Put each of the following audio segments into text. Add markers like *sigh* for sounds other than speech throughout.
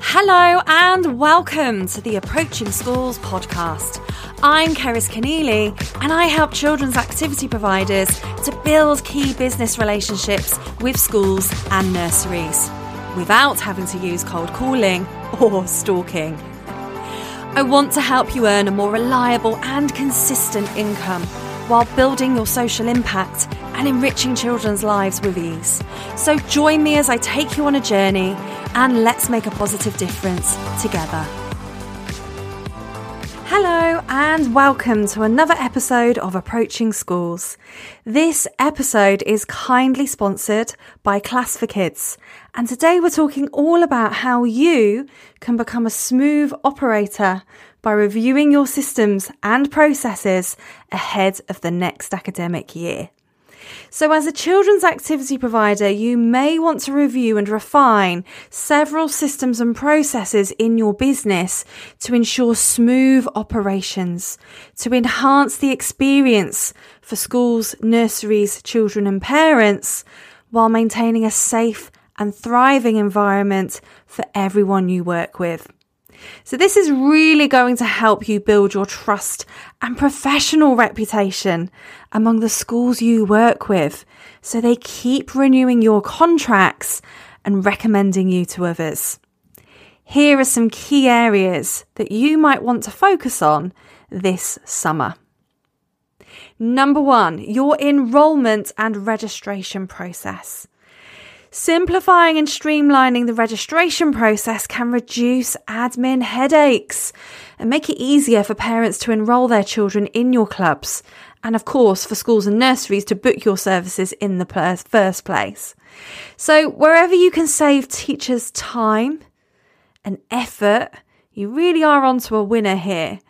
Hello and welcome to the Approaching Schools podcast. I'm Cerys Keneally and I help children's activity providers to build key business relationships with schools and nurseries without having to use cold calling *laughs* or stalking. I want to help you earn a more reliable and consistent income while building your social impact and enriching children's lives with ease. So join me as I take you on a journey and let's make a positive difference together. Hello, and welcome to another episode of Approaching Schools. This episode is kindly sponsored by Class for Kids, and today we're talking all about how you can become a smooth operator by reviewing your systems and processes ahead of the next academic year. So, as a children's activity provider, you may want to review and refine several systems and processes in your business to ensure smooth operations, to enhance the experience for schools, nurseries, children, and parents, while maintaining a safe and thriving environment for everyone you work with. So, this is really going to help you build your trust and professional reputation among the schools you work with so they keep renewing your contracts and recommending you to others. Here are some key areas that you might want to focus on this summer. Number one, your enrolment and registration process. Simplifying and streamlining the registration process can reduce admin headaches and make it easier for parents to enrol their children in your clubs, and of course, for schools and nurseries to book your services in the first place. So, wherever you can save teachers time and effort, you really are onto a winner here.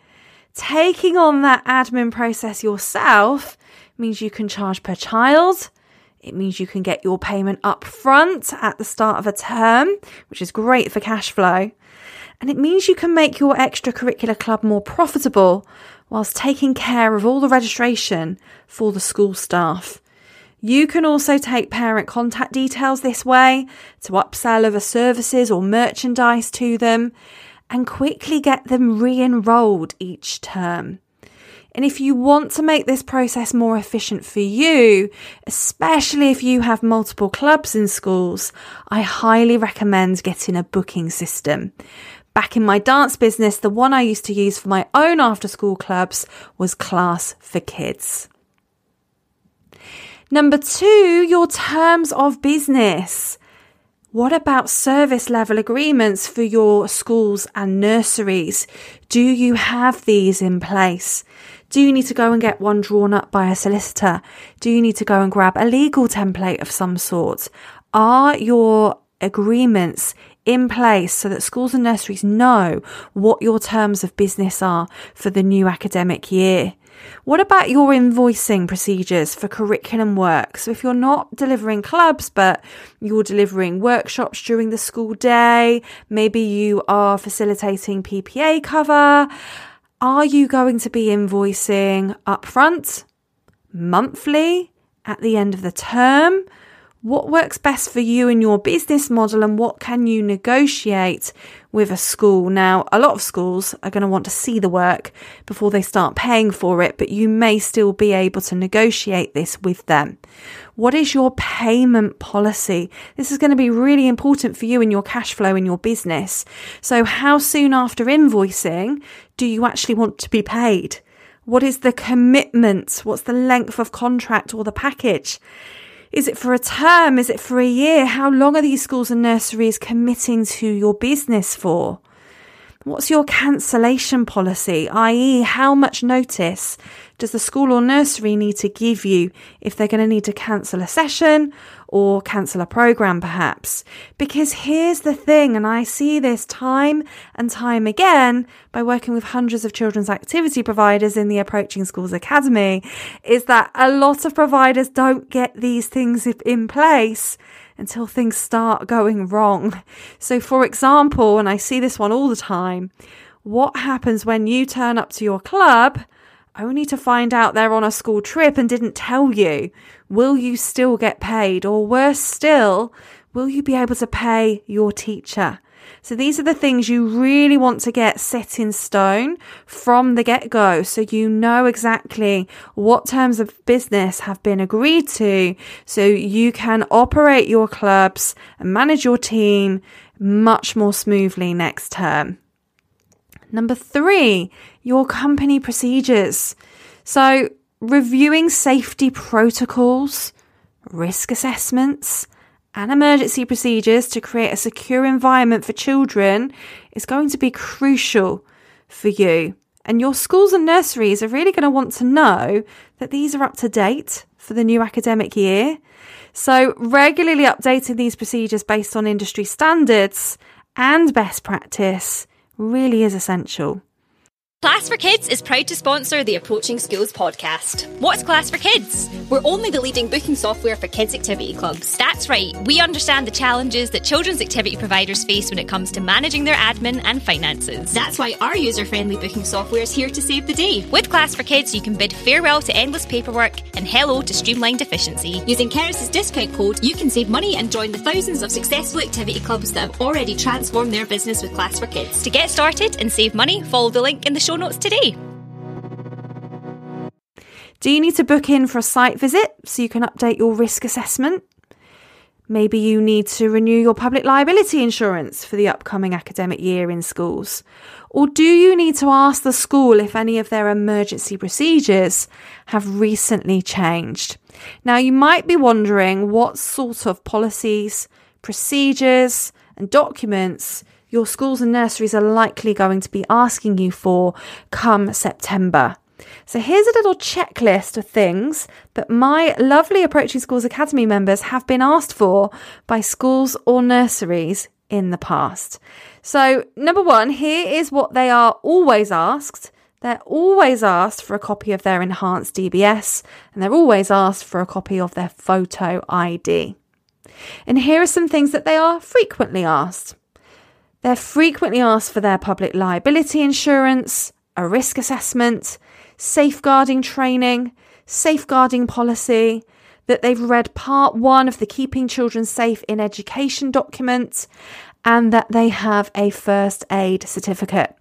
Taking on that admin process yourself means you can charge per child it means you can get your payment up front at the start of a term, which is great for cash flow. And it means you can make your extracurricular club more profitable whilst taking care of all the registration for the school staff. You can also take parent contact details this way to upsell other services or merchandise to them and quickly get them re enrolled each term. And if you want to make this process more efficient for you, especially if you have multiple clubs in schools, I highly recommend getting a booking system. Back in my dance business, the one I used to use for my own after school clubs was Class for Kids. Number two, your terms of business. What about service level agreements for your schools and nurseries? Do you have these in place? Do you need to go and get one drawn up by a solicitor? Do you need to go and grab a legal template of some sort? Are your agreements in place so that schools and nurseries know what your terms of business are for the new academic year? What about your invoicing procedures for curriculum work? So, if you're not delivering clubs, but you're delivering workshops during the school day, maybe you are facilitating PPA cover, are you going to be invoicing upfront, monthly, at the end of the term? What works best for you and your business model, and what can you negotiate with a school? Now, a lot of schools are going to want to see the work before they start paying for it, but you may still be able to negotiate this with them. What is your payment policy? This is going to be really important for you and your cash flow in your business. So, how soon after invoicing do you actually want to be paid? What is the commitment? What's the length of contract or the package? Is it for a term? Is it for a year? How long are these schools and nurseries committing to your business for? What's your cancellation policy, i.e., how much notice does the school or nursery need to give you if they're going to need to cancel a session or cancel a program, perhaps? Because here's the thing, and I see this time and time again by working with hundreds of children's activity providers in the Approaching Schools Academy, is that a lot of providers don't get these things in place until things start going wrong. So, for example, and I see this one all the time, what happens when you turn up to your club only to find out they're on a school trip and didn't tell you? Will you still get paid? Or worse still, will you be able to pay your teacher? So these are the things you really want to get set in stone from the get go. So you know exactly what terms of business have been agreed to. So you can operate your clubs and manage your team much more smoothly next term. Number three, your company procedures. So reviewing safety protocols, risk assessments, and emergency procedures to create a secure environment for children is going to be crucial for you. And your schools and nurseries are really going to want to know that these are up to date for the new academic year. So, regularly updating these procedures based on industry standards and best practice really is essential. Class for Kids is proud to sponsor the Approaching Schools podcast. What's Class for Kids? We're only the leading booking software for kids' activity clubs. That's right, we understand the challenges that children's activity providers face when it comes to managing their admin and finances. That's why our user friendly booking software is here to save the day. With Class for Kids, you can bid farewell to endless paperwork and hello to streamlined efficiency. Using Cerys's discount code, you can save money and join the thousands of successful activity clubs that have already transformed their business with Class for Kids. To get started and save money, follow the link in the show notes today. Do you need to book in for a site visit so you can update your risk assessment? Maybe you need to renew your public liability insurance for the upcoming academic year in schools. Or do you need to ask the school if any of their emergency procedures have recently changed? Now, you might be wondering what sort of policies, procedures, and documents your schools and nurseries are likely going to be asking you for come September. So here's a little checklist of things that my lovely Approaching Schools Academy members have been asked for by schools or nurseries in the past. So, number one, here is what they are always asked. They're always asked for a copy of their enhanced DBS and they're always asked for a copy of their photo ID. And here are some things that they are frequently asked. They're frequently asked for their public liability insurance, a risk assessment, safeguarding training, safeguarding policy, that they've read part one of the Keeping Children Safe in Education document, and that they have a first aid certificate.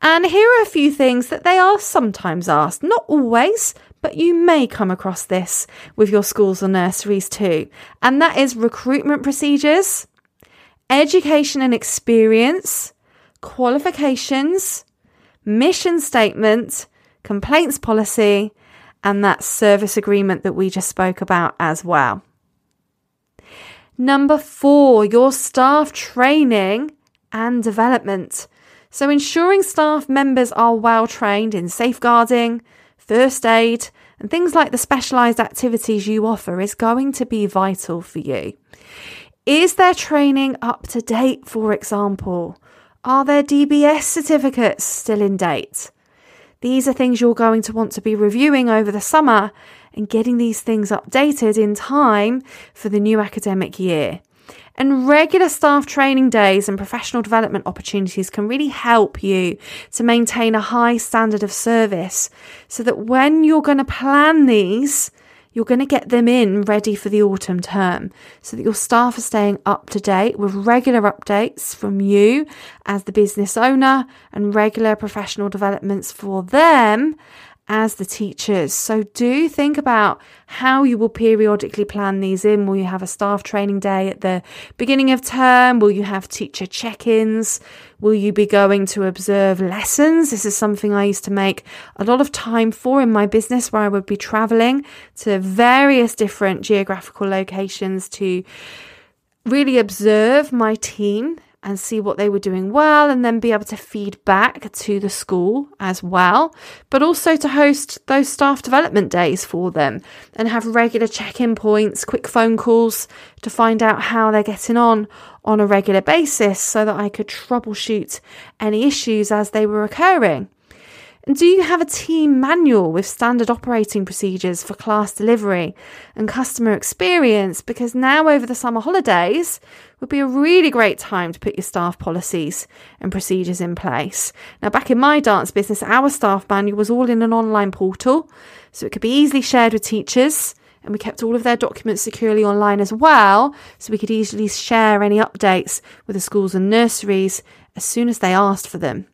And here are a few things that they are sometimes asked, not always, but you may come across this with your schools or nurseries too. And that is recruitment procedures, education and experience, qualifications, mission statement, complaints policy, and that service agreement that we just spoke about as well. Number four, your staff training and development. So, ensuring staff members are well trained in safeguarding, first aid, and things like the specialised activities you offer is going to be vital for you. Is their training up to date, for example? Are their DBS certificates still in date? These are things you're going to want to be reviewing over the summer and getting these things updated in time for the new academic year. And regular staff training days and professional development opportunities can really help you to maintain a high standard of service so that when you're going to plan these, you're going to get them in ready for the autumn term so that your staff are staying up to date with regular updates from you as the business owner and regular professional developments for them as the teachers. So do think about how you will periodically plan these in. Will you have a staff training day at the beginning of term? Will you have teacher check ins? Will you be going to observe lessons? This is something I used to make a lot of time for in my business where I would be traveling to various different geographical locations to really observe my team and see what they were doing well and then be able to feed back to the school as well, but also to host those staff development days for them and have regular check in points, quick phone calls to find out how they're getting on on a regular basis so that I could troubleshoot any issues as they were occurring. Do you have a team manual with standard operating procedures for class delivery and customer experience? Because now, over the summer holidays, would be a really great time to put your staff policies and procedures in place. Now, back in my dance business, our staff manual was all in an online portal, so it could be easily shared with teachers and we kept all of their documents securely online as well, so we could easily share any updates with the schools and nurseries as soon as they asked for them.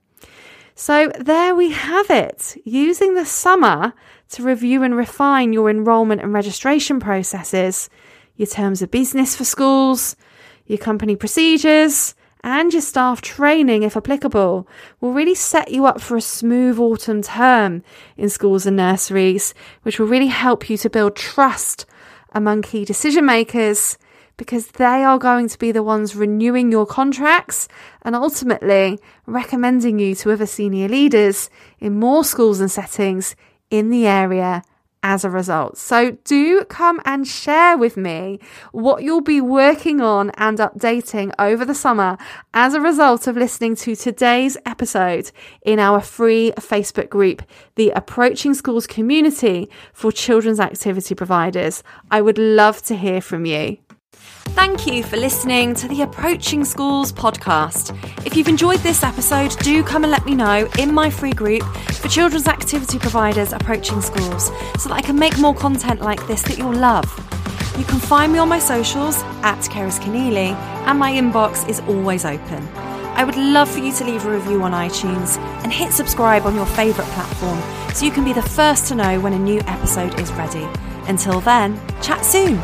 So there we have it, using the summer to review and refine your enrolment and registration processes, your terms of business for schools, your company procedures, and your staff training, if applicable, will really set you up for a smooth autumn term in schools and nurseries, which will really help you to build trust among key decision makers because they are going to be the ones renewing your contracts and ultimately recommending you to other senior leaders in more schools and settings in the area as a result. So do come and share with me what you'll be working on and updating over the summer as a result of listening to today's episode in our free Facebook group, the Approaching Schools Community for Children's Activity Providers. I would love to hear from you. Thank you for listening to the Approaching Schools podcast. If you've enjoyed this episode, do come and let me know in my free group for children's activity providers approaching schools so that I can make more content like this that you'll love. You can find me on my socials at Cerys Keneally, and my inbox is always open. I would love for you to leave a review on iTunes and hit subscribe on your favourite platform so you can be the first to know when a new episode is ready. Until then, chat soon.